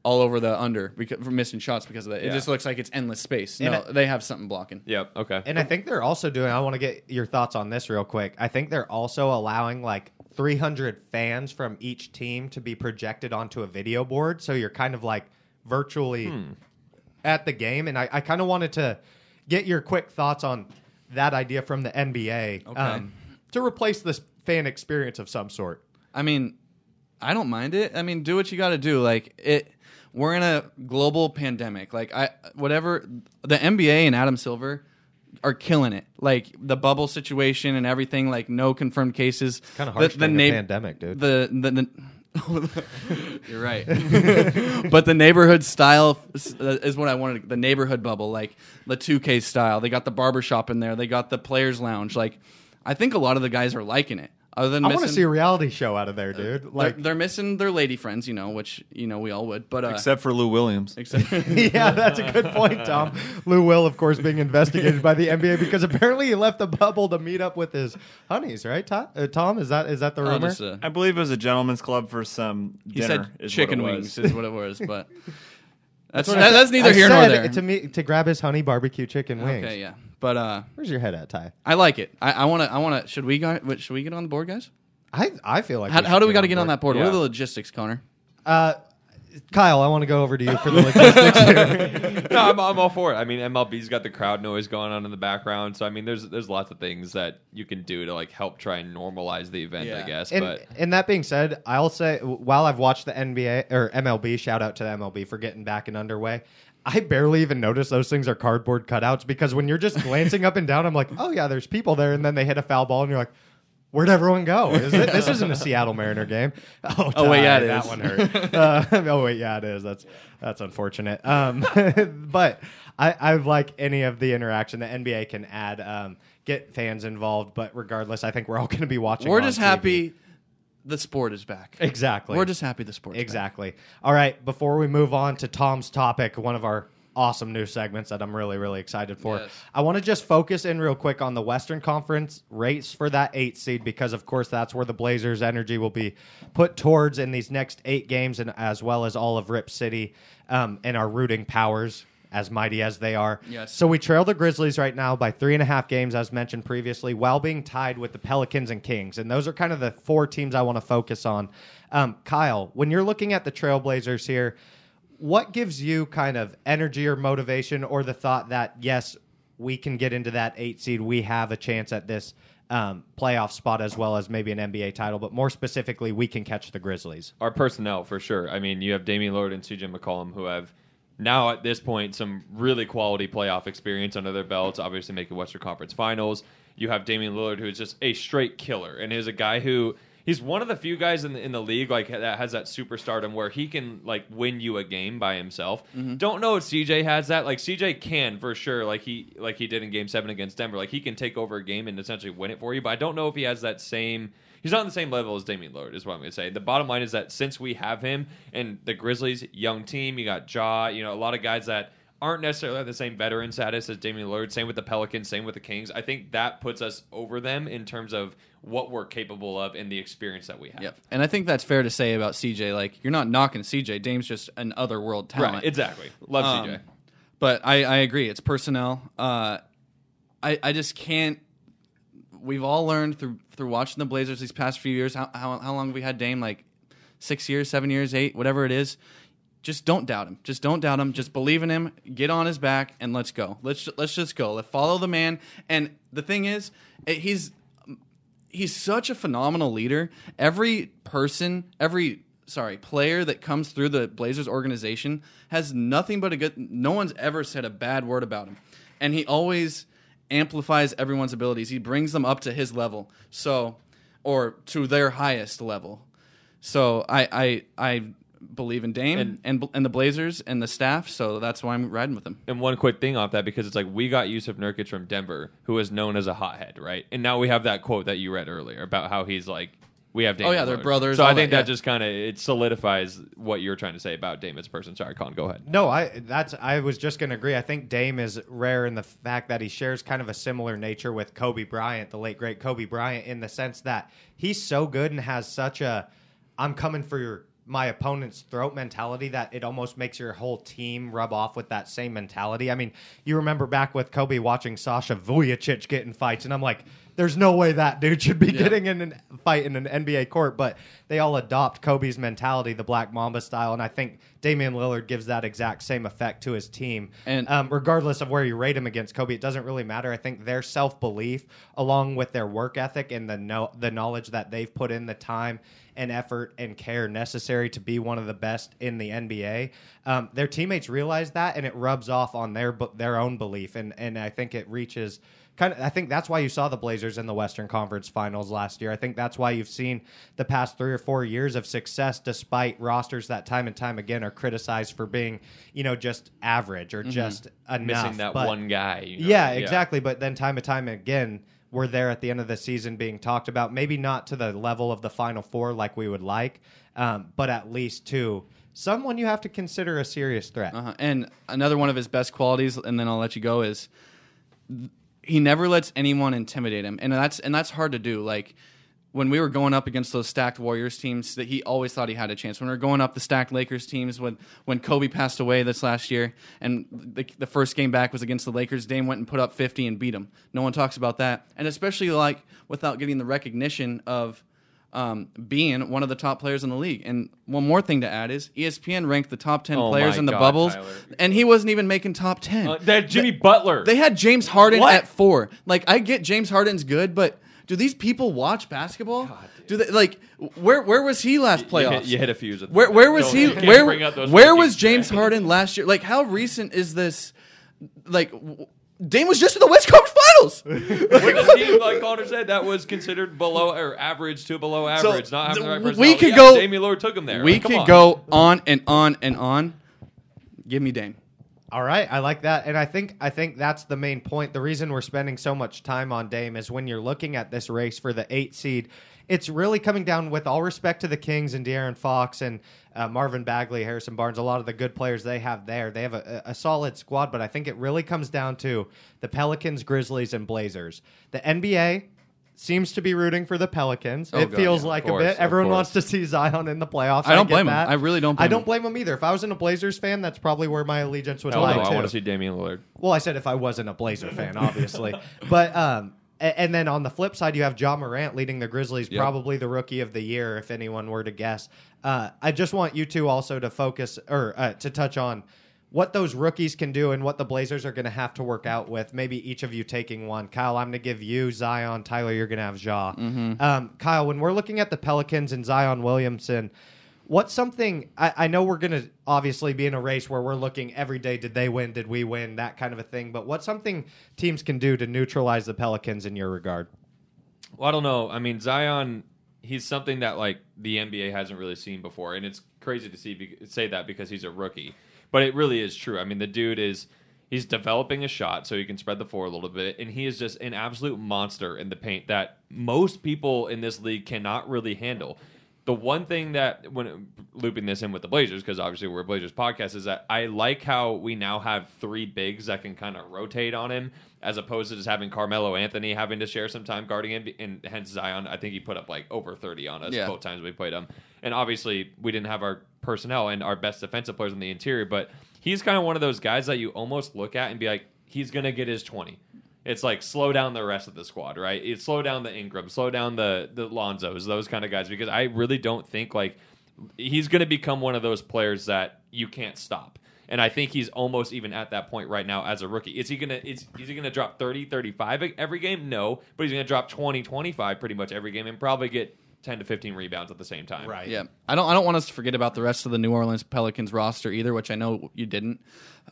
all over the under because for missing shots because of that. It Yeah. just looks like it's endless space. And No, it- they have something blocking. Yep. Okay. And I think they're also doing. I want to get your thoughts on this real quick. I think they're also allowing like 300 fans from each team to be projected onto a video board, so you're kind of like virtually at the game. And I, I kind of wanted to get your quick thoughts on that idea from the NBA um, to replace this fan experience of some sort. I mean, I don't mind it. I mean, do what you got to do. Like it, we're in a global pandemic. Like I, whatever the NBA and Adam Silver are killing it. Like the bubble situation and everything. Like no confirmed cases. Kind of harsh the, during a neigh- pandemic, dude. The the. the You're right, but the neighborhood style uh, is what I wanted. The neighborhood bubble, like the 2K style. They got the barbershop in there. They got the players' lounge. Like, I think a lot of the guys are liking it. Other than I want to missing- see a reality show out of there, dude. they're, Like, they're missing their lady friends, you know, which you know we all would. But uh, Except for Lou Williams. except yeah, that's a good point, Tom. Lou Will, of course, being investigated by the NBA because apparently he left the bubble to meet up with his honeys, right? Tom, uh, Tom is that is that the I'll rumor? just, uh, I believe it was a gentleman's club for some he dinner. said is what chicken it was. wings is what it was, but that's what that, that's neither I here nor said there. To me, to grab his honey barbecue chicken wings. okay, yeah, but uh, Where's your head at, Ty? I like it. I want to. I want to. Should we go? what- Should we get on the board, guys? I I feel like How, how do we got to get get on that board? What are the logistics, Connor? Uh, Kyle, I want to go over to you for the logistics. no, I'm, I'm all for it. I mean, MLB's got the crowd noise going on in the background, so I mean, there's there's lots of things that you can do to like help try and normalize the event. I guess, and, but and that being said, I'll say while I've watched the NBA or MLB, shout out to the MLB for getting back and underway. I barely even notice those things are cardboard cutouts because when you're just glancing up and down, I'm like, oh yeah, there's people there, and then they hit a foul ball, and you're like. Where'd everyone go? Is it, this isn't a Seattle Mariner game. Oh, Oh, wait, yeah, it that is. one hurt. Uh, oh wait, yeah, it is. That's that's unfortunate. Um, but I, I like any of the interaction the NBA can add, um, get fans involved. But regardless, I think we're all going to be watching. We're just TV. happy the sport is back. Exactly. We're just happy the sport's back. Exactly. All right. Before we move on to Tom's topic, one of our awesome new segments that I'm really, really excited for, Yes. I want to just focus in real quick on the Western Conference race for that eight seed because, of course, that's where the Blazers' energy will be put towards in these next eight games, and as well as all of Rip City um, and our rooting powers. As mighty as they are. Yes. So we trail the Grizzlies right now by three and a half games, as mentioned previously, while being tied with the Pelicans and Kings. And those are kind of the four teams I want to focus on. Um, Kyle, when you're looking at the Trailblazers here, what gives you kind of energy or motivation or the thought that, yes, we can get into that eight seed, we have a chance at this um, playoff spot as well as maybe an NBA title, but more specifically, we can catch the Grizzlies? our personnel for sure. I mean, you have Damian Lillard and CJ McCollum who have now at this point some really quality playoff experience under their belts. Obviously, making Western Conference Finals. You have Damian Lillard who is just a straight killer and is a guy who. He's one of the few guys in the, in the league like that has that superstardom where he can like win you a game by himself. Mm-hmm. Don't know if CJ has that. Like CJ can for sure, like he like he did in Game Seven against Denver. Like he can take over a game and essentially win it for you. But I don't know if he has that same he's not on the same level as Damian Lillard, is what I'm going to say. The bottom line is that since we have him and the Grizzlies, young team, you got Ja, you know, a lot of guys that aren't necessarily at the same veteran status as Damian Lillard. Same with the Pelicans, same with the Kings. I think that puts us over them in terms of what we're capable of and the experience that we have. Yep. And I think that's fair to say about CJ. Like, you're not knocking CJ. Dame's just an otherworld talent. Right, exactly. Love Um, CJ. But I, I agree. It's personnel. Uh, I, I just can't. We've all learned through through watching the Blazers these past few years. How, how, how long have we had Dame? Like six years, seven years, eight, whatever it is. Just don't doubt him. Just don't doubt him. Just believe in him. Get on his back and let's go. Let's let's just go. Let's follow the man. And the thing is, eh, he's he's such a phenomenal leader. Every person, every sorry, player that comes through the Blazers organization has nothing but a good no one's ever said a bad word about him. And he always amplifies everyone's abilities. He brings them up to his level. So or to their highest level. So I I I believe in Dame and, And- and and the Blazers and the staff, so that's why I'm riding with them. And one quick thing off that because it's like we got Jusuf Nurkic from Denver, who is known as a hothead, right? And now we have that quote that you read earlier about how he's like, we have Dame. Oh, yeah, they're brothers, So I think that, that, just kind of it solidifies what you're trying to say about Dame as a person. Sorry, Colin, go ahead. No, I that's I was just going to agree. I think Dame is rare in the fact that he shares kind of a similar nature with Kobe Bryant, the late great Kobe Bryant, in the sense that he's so good and has such a I'm coming for your my opponent's throat mentality that it almost makes your whole team rub off with that same mentality. I mean, you remember back with Kobe watching Sasha Vujacic get in fights, and I'm like, there's no way that dude should be getting in a fight in an NBA court. But they all adopt Kobe's mentality, the Black Mamba style, and I think Damian Lillard gives that exact same effect to his team. And- um, regardless of where you rate him against Kobe, it doesn't really matter. I think their self belief, along with their work ethic and the no- the knowledge that they've put in, the time and effort and care necessary to be one of the best in the NBA, um, their teammates realize that, and it rubs off on their their own belief, and and I think it reaches. Kind of, I think that's why you saw the Blazers in the Western Conference Finals last year. I think that's why you've seen the past three or four years of success, despite rosters that time and time again are criticized for being, you know, just average or just enough. Missing that But- one guy. you know? yeah, exactly. But then time and time again, we're there at the end of the season being talked about. Maybe not to the level of the Final Four like we would like, um, but at least to someone you have to consider a serious threat. Uh-huh. And another one of his best qualities, and then I'll let you go, is he never lets anyone intimidate him, and that's and that's hard to do. Like when we were going up against those stacked Warriors teams, that he always thought he had a chance. When we were going up the stacked Lakers teams, when when Kobe passed away this last year, and the, the first game back was against the Lakers, Dame went and put up fifty and beat them. No one talks about that, and especially like without getting the recognition of um, being one of the top players in the league. And one more thing to add is ESPN ranked the top 10 Oh players in the God, bubbles, Tyler. and he wasn't even making top 10. Uh, that Jimmy Butler. they had James Harden What? at four. Like, I get James Harden's good, but do these people watch basketball? do they like where where was he last you playoffs? hit, you hit a fuse. Where where was Don't- he? Where bring up those where was James man. Harden last year? Like, how recent is this? Like, w- Dame was just in the West Coast Finals. With a team, like Connor said, that was considered below or average to below average, not having the right person. we could yeah, go- Damian Lillard took him there. we Like, could on. go on and on and on. Give me Dame. All right, I like that, and I think I think that's the main point. The reason we're spending so much time on Dame is when you're looking at this race for the eight seed, it's really coming down. With all respect to the Kings and De'Aaron Fox and uh, Marvin Bagley, Harrison Barnes, a lot of the good players they have there, they have a, a solid squad. But I think it really comes down to the Pelicans, Grizzlies, and Blazers. The NBA seems to be rooting for the Pelicans. Oh, it God, feels yeah, like course, a bit. Everyone wants to see Zion in the playoffs. I don't get blame that. I really don't I don't blame him either. If I was in a Blazers fan, that's probably where my allegiance would lie no, I want to see Damian Lillard. Well, I said if I wasn't a Blazer fan, obviously. but um, and then on the flip side, you have Ja Morant leading the Grizzlies, Yep. probably the rookie of the year, if anyone were to guess. Uh, I just want you two also to focus or uh, to touch on what those rookies can do and what the Blazers are going to have to work out with. Maybe each of you taking one. Kyle, I'm going to give you Zion. Tyler, you're going to have Ja. Um, Kyle, when we're looking at the Pelicans and Zion Williamson. What's something I, I know we're going to obviously be in a race where we're looking every day did they win, did we win, that kind of a thing. But what's something teams can do to neutralize the Pelicans in your regard? Well, I don't know. I mean, Zion, he's something that like the NBA hasn't really seen before, and it's crazy to see be- say that because he's a rookie, but it really is true. I mean, the dude is he's developing a shot so he can spread the floor a little bit, and he is just an absolute monster in the paint that most people in this league cannot really handle. The one thing that when looping this in with the Blazers, because obviously we're a Blazers podcast, is that I like how we now have three bigs that can kind of rotate on him, as opposed to just having Carmelo Anthony having to share some time guarding him, and hence Zion. I think he put up like over thirty on us Yeah. both times we played him, and obviously we didn't have our personnel and our best defensive players in the interior, but he's kind of one of those guys that you almost look at and be like, he's gonna get his twenty. It's like slow down the rest of the squad, right? Slow down the Ingram, slow down the the Lonzos, those kind of guys, because I really don't think like he's going to become one of those players that you can't stop. And I think he's almost even at that point right now as a rookie. Is he going to is, is he going to drop 30 35 every game? No, but he's going to drop 20 25 pretty much every game and probably get 10 to 15 rebounds at the same time. Right. Yeah, I don't. I don't want us to forget about the rest of the New Orleans Pelicans roster either, which I know you didn't.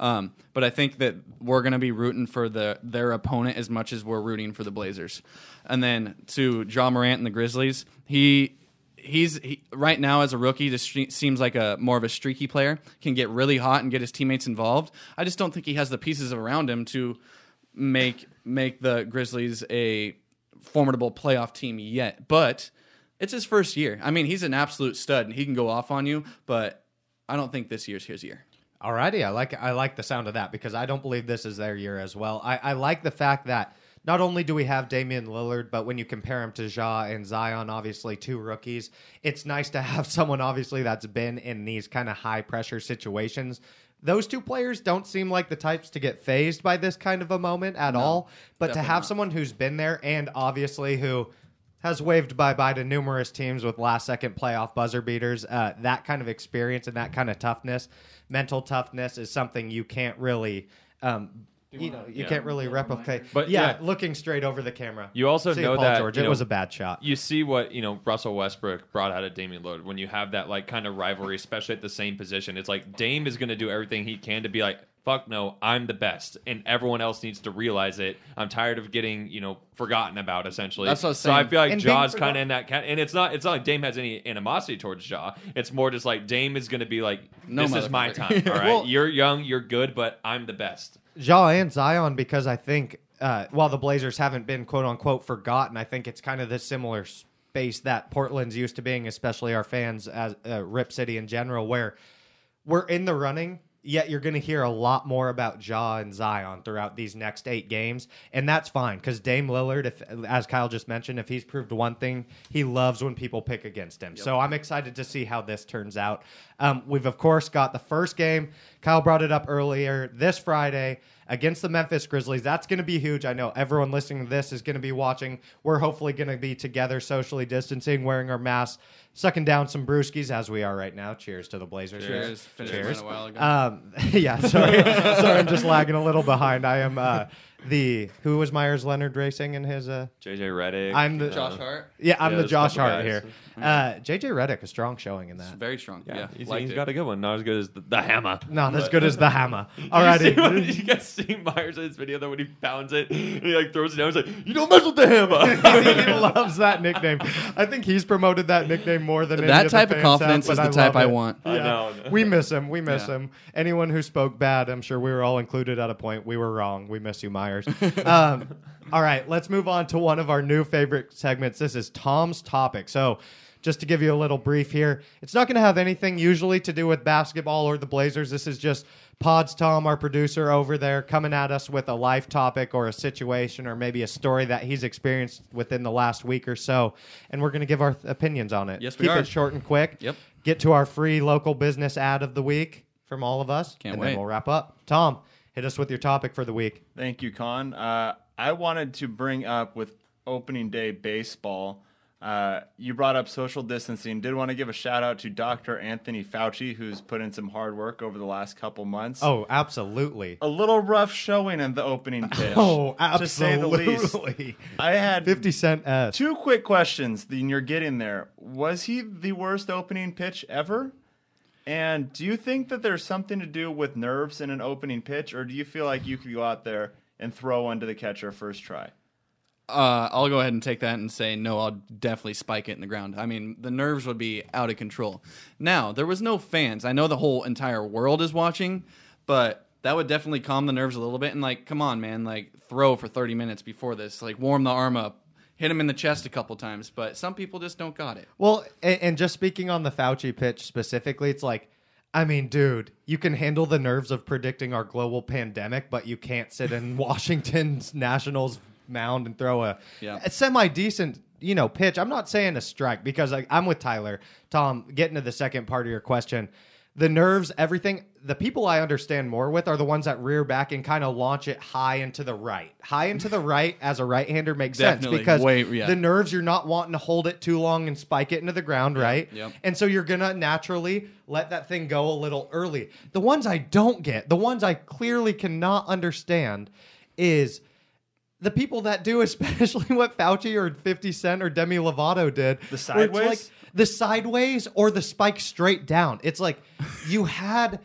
Um, but I think that we're going to be rooting for the their opponent as much as we're rooting for the Blazers. And then to Ja Morant and the Grizzlies, he he's he, right now as a rookie. Just seems like a more of a streaky player. Can get really hot and get his teammates involved. I just don't think he has the pieces around him to make make the Grizzlies a formidable playoff team yet. But it's his first year. I mean, he's an absolute stud and he can go off on you. But I don't think this year's his year. Alrighty, I like I like the sound of that because I don't believe this is their year as well. I, I like the fact that not only do we have Damian Lillard, but when you compare him to Ja and Zion, obviously two rookies, it's nice to have someone obviously that's been in these kind of high pressure situations. Those two players don't seem like the types to get phased by this kind of a moment at all. But to have not. someone who's been there and obviously who has waved bye bye to numerous teams with last second playoff buzzer beaters. Uh, that kind of experience and that kind of toughness, mental toughness, is something you can't really. Um, you know, you Yeah. can't really replicate. But, yeah, yeah. looking straight over the camera. You also See know Paul that, George. it know, was a bad shot. you see what you know Russell Westbrook brought out of Damian Lillard when you have that like kind of rivalry, especially at the same position. It's like Dame is going to do everything he can to be like, "Fuck no, I'm the best," and everyone else needs to realize it. I'm tired of getting you know forgotten about. Essentially, That's what I was so I feel like And being Ja's kind of in that cat, and it's not it's not like Dame has any animosity towards Ja. It's more just like Dame is going to be like, No, "This is my motherfucker. time. All right, Well- you're young, you're good, but I'm the best." Ja and Zion because I think uh, while the Blazers haven't been quote unquote forgotten, I think it's kind of the similar space that Portland's used to being, especially our fans as uh, Rip City in general, where we're in the running. Yet you're going to hear a lot more about Ja and Zion throughout these next eight games, and that's fine because Dame Lillard, if as Kyle just mentioned, if he's proved one thing, he loves when people pick against him. So I'm excited to see how this turns out. Um, we've of course got the first game. Kyle brought it up earlier this Friday against the Memphis Grizzlies. That's going to be huge. I know everyone listening to this is going to be watching. We're hopefully going to be together, socially distancing, wearing our masks, sucking down some brewskis as we are right now. Cheers to the Blazers. Cheers. Finished Cheers. a while ago. Um, yeah, sorry, sorry, I'm just lagging a little behind. I am uh, the who was Meyers Leonard racing in his. Uh, JJ Redick. I'm the- uh, Josh Hart, yeah, I'm Yeah, the Josh Hart guys. here. Uh, JJ Redick, a strong showing in that. very strong. Yeah, Yeah, he's, liked he's it. got a good one. Not as good as the, the hammer. Not as good as the hammer. Did you, see, Alrighty. did you guys see Meyers in his video though when he pounds it? And he like throws it down. He's like, "You don't mess with the hammer." he loves that nickname. I think he's promoted that nickname more than any That of the type of confidence have, is but the type I it. want. I know. We miss him. We miss Yeah. him. Anyone who spoke bad, I'm sure we were all included at a point. We were wrong. We miss you, Meyers. um, all right, let's move on to one of our new favorite segments. This is Tom's topic. So, just to give you a little brief here, it's not going to have anything usually to do with basketball or the Blazers. This is just Pods Tom, our producer over there, coming at us with a life topic or a situation or maybe a story that he's experienced within the last week or so, and we're going to give our th- opinions on it. Yes, we Keep are. it short and quick. Yep. Get to our free local business ad of the week from all of us, Can't and wait. then we'll wrap up. Tom, hit us with your topic for the week. Thank you, Con. Uh, I wanted to bring up with opening day baseball. Uh, you brought up social distancing. Did want to give a shout out to Dr. Anthony Fauci, who's put in some hard work over the last couple months. Oh, absolutely. a little rough showing in the opening pitch. Oh, to say the least. absolutely. I had 50 Cent S. two quick questions. Then you're getting there. Was he the worst opening pitch ever? And do you think that there's something to do with nerves in an opening pitch, or do you feel like you could go out there and throw one to the catcher first try? Uh, I'll go ahead and take that and say no. I'll definitely spike it in the ground. I mean, the nerves would be out of control. Now there was no fans. I know the whole entire world is watching, but that would definitely calm the nerves a little bit. And like, come on, man, like throw for thirty minutes before this. Like, warm the arm up, hit him in the chest a couple times. But some people just don't got it. Well, and, and just speaking on the Fauci pitch specifically, it's like, I mean, dude, you can handle the nerves of predicting our global pandemic, but you can't sit in Washington's Nationals mound and throw a, Yeah. a semi decent, you know, pitch. I'm not saying a strike because like, I'm with Tyler. Tom, getting to the second part of your question. The nerves, everything, the people I understand more with are the ones that rear back and kind of launch it high into the right. High into the right as a right hander makes Definitely. sense because yeah. the nerves, you're not wanting to hold it too long and spike it into the ground, right? yep. And so you're gonna naturally let that thing go a little early. The ones I don't get, the ones I clearly cannot understand, is the people that do, especially what Fauci or 50 Cent or Demi Lovato did. The sideways? like the sideways or the spike straight down. It's like you had.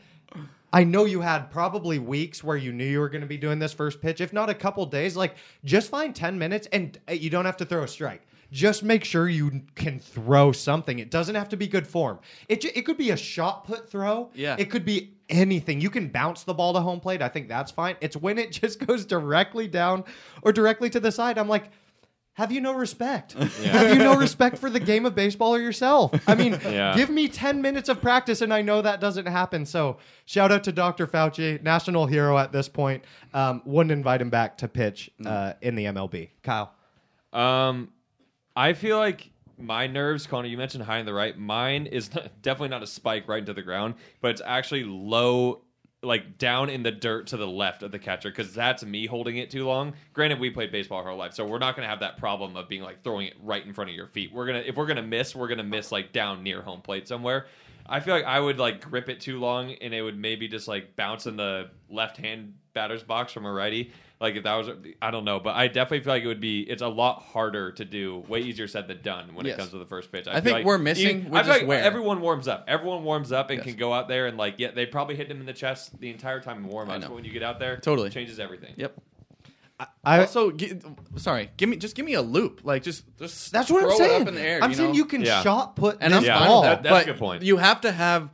I know you had probably weeks where you knew you were going to be doing this first pitch, if not a couple days. Like, just find 10 minutes and uh, you don't have to throw a strike. Just make sure you can throw something. It doesn't have to be good form. It ju- it could be a shot put throw. Yeah. It could be anything. You can bounce the ball to home plate. I think that's fine. It's when it just goes directly down or directly to the side. I'm like, have you no respect? Have you no respect for the game of baseball or yourself? I mean, Yeah. give me 10 minutes of practice and I know that doesn't happen. So, shout out to Dr. Fauci, national hero at this point. Um, wouldn't invite him back to pitch uh, in the MLB. Kyle. Um, I feel like my nerves, Connor. You mentioned high in the right. Mine is definitely not a spike right into the ground, but it's actually low, like down in the dirt to the left of the catcher, because that's me holding it too long. Granted, we played baseball our whole life, so we're not gonna have that problem of being like throwing it right in front of your feet. We're gonna if we're gonna miss, we're gonna miss like down near home plate somewhere. I feel like I would like grip it too long, and it would maybe just like bounce in the left hand batter's box from a righty. Like if that was, I don't know, but I definitely feel like it would be. It's a lot harder to do. Way easier said than done when Yes. it comes to the first pitch. I feel think like we're missing- you- we're I feel like where. everyone warms up. Everyone warms up and Yes. can go out there and like yeah, they probably hit him in the chest the entire time in warm I ups. But when you get out there, Totally. changes everything. Yep. I, Also, gi- sorry, give me just give me a loop, like just just that's what I'm throw saying. up in the air. I'm you saying know? you can Yeah. shot put and this I'm Yeah, fine ball. that. That's a but good point. You have to have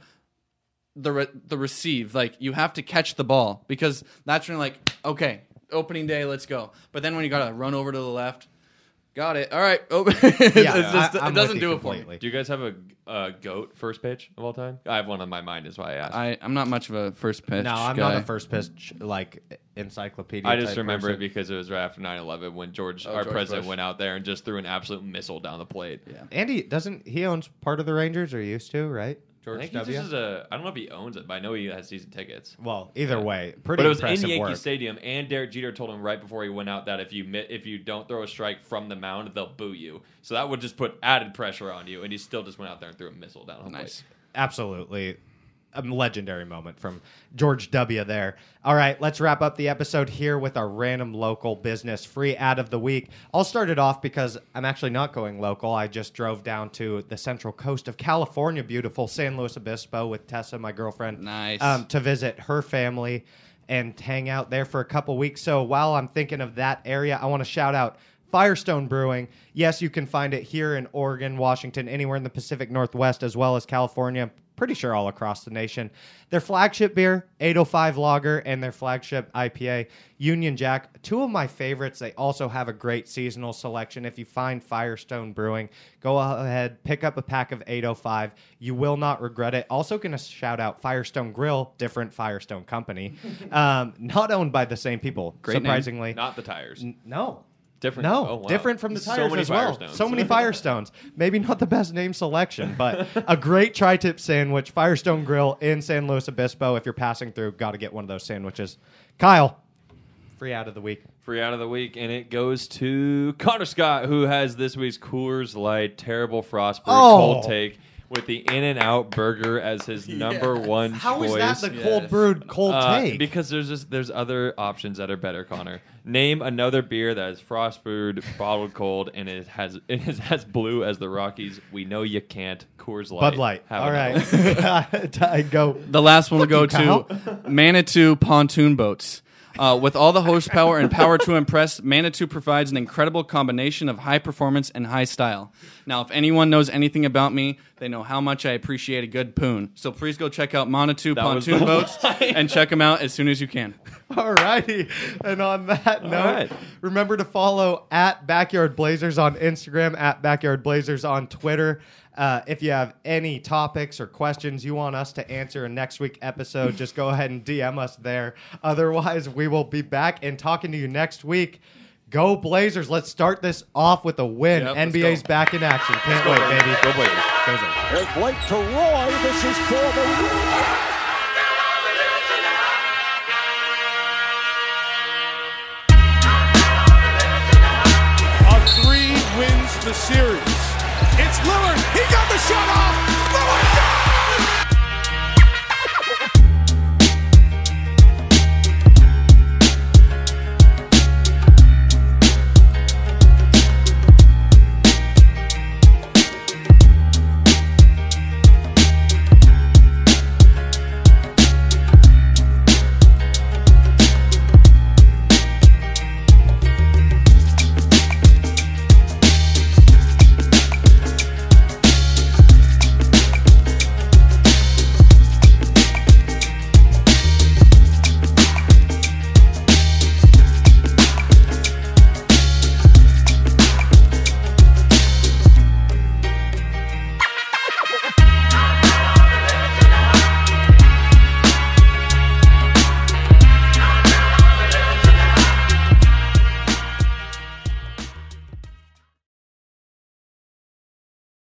the re- the receive, like you have to catch the ball because that's when you're like, okay, opening day, let's go. But then when you gotta run over to the left, got it. All right, oh, open. it's just, I- I'm it doesn't do it for me. completely. Do you guys have a, a goat first pitch of all time? I have one on my mind. Is why I asked. I I'm not much of a first pitch. No, I'm guy. not a first pitch like encyclopedia. I just type remember person. it because it was right after 9-11 when George, Oh, our George president, Bush. went out there and just threw an absolute missile down the plate. Yeah. Andy doesn't he owns part of the Rangers or used to, right? I think W. just is a. I don't know if he owns it, but I know he has season tickets. well, either way, pretty But it was in impressive Yankee work. Stadium, and Derek Jeter told him right before he went out that if you if you don't throw a strike from the mound, they'll boo you. So that would just put added pressure on you, and he still just went out there and threw a missile down home Nice. plate. Absolutely. A legendary moment from George W. there. All right, let's wrap up the episode here with our random local business free ad of the week. I'll start it off because I'm actually not going local. I just drove down to the central coast of California, beautiful San Luis Obispo, with Tessa, my girlfriend. Nice. Um, to visit her family and hang out there for a couple weeks. So while I'm thinking of that area, I want to shout out Firestone Brewing. Yes, you can find it here in Oregon, Washington, anywhere in the Pacific Northwest, as well as California. Pretty sure all across the nation. Their flagship beer, 805 Lager, and their flagship IPA, Union Jack. Two of my favorites. They also have a great seasonal selection. If you find Firestone Brewing, go ahead, pick up a pack of 805. You will not regret it. Also, going to shout out Firestone Grill, different Firestone company, um, not owned by the same people. Great name. surprisingly, Not the tires. N- no. Different. No, Oh, wow. different from the So tires as well. Firestones. So many Firestones. Maybe not the best name selection, but a great tri-tip sandwich. Firestone Grill in San Luis Obispo. If you're passing through, got to get one of those sandwiches. Kyle, free out of the week. Free out of the week, and it goes to Connor Scott, who has this week's Coors Light Terrible Frostburg Oh. cold take with the In and Out burger as his number one How is choice. that the Yes. cold brewed cold Uh, take? because there's just there's other options that are better, Connor. Name another beer that is frost brewed, bottled cold, and it has it is as blue as the Rockies. We know you can't. Coors Light. Bud Light. Have All another. right. I go. The last one will go Fuck to Manitou pontoon boats. Uh, with all the horsepower and power to impress, Manitou provides an incredible combination of high performance and high style. Now, if anyone knows anything about me, they know how much I appreciate a good poon. So please go check out Manitou That pontoon the boats and check them out as soon as you can. All righty. And on that note, right. remember to follow at Backyard Blazers on Instagram, at Backyard Blazers on Twitter. Uh, if you have any topics or questions you want us to answer in next week's episode, just go ahead and DM us there. Otherwise, we will be back and talking to you next week. Go Blazers! Let's start this off with a win. Yep, NBA's back in action. Can't wait, baby. Go Blazers. Goes over. Here's Blake to Roy. This is for the win. A three wins the series.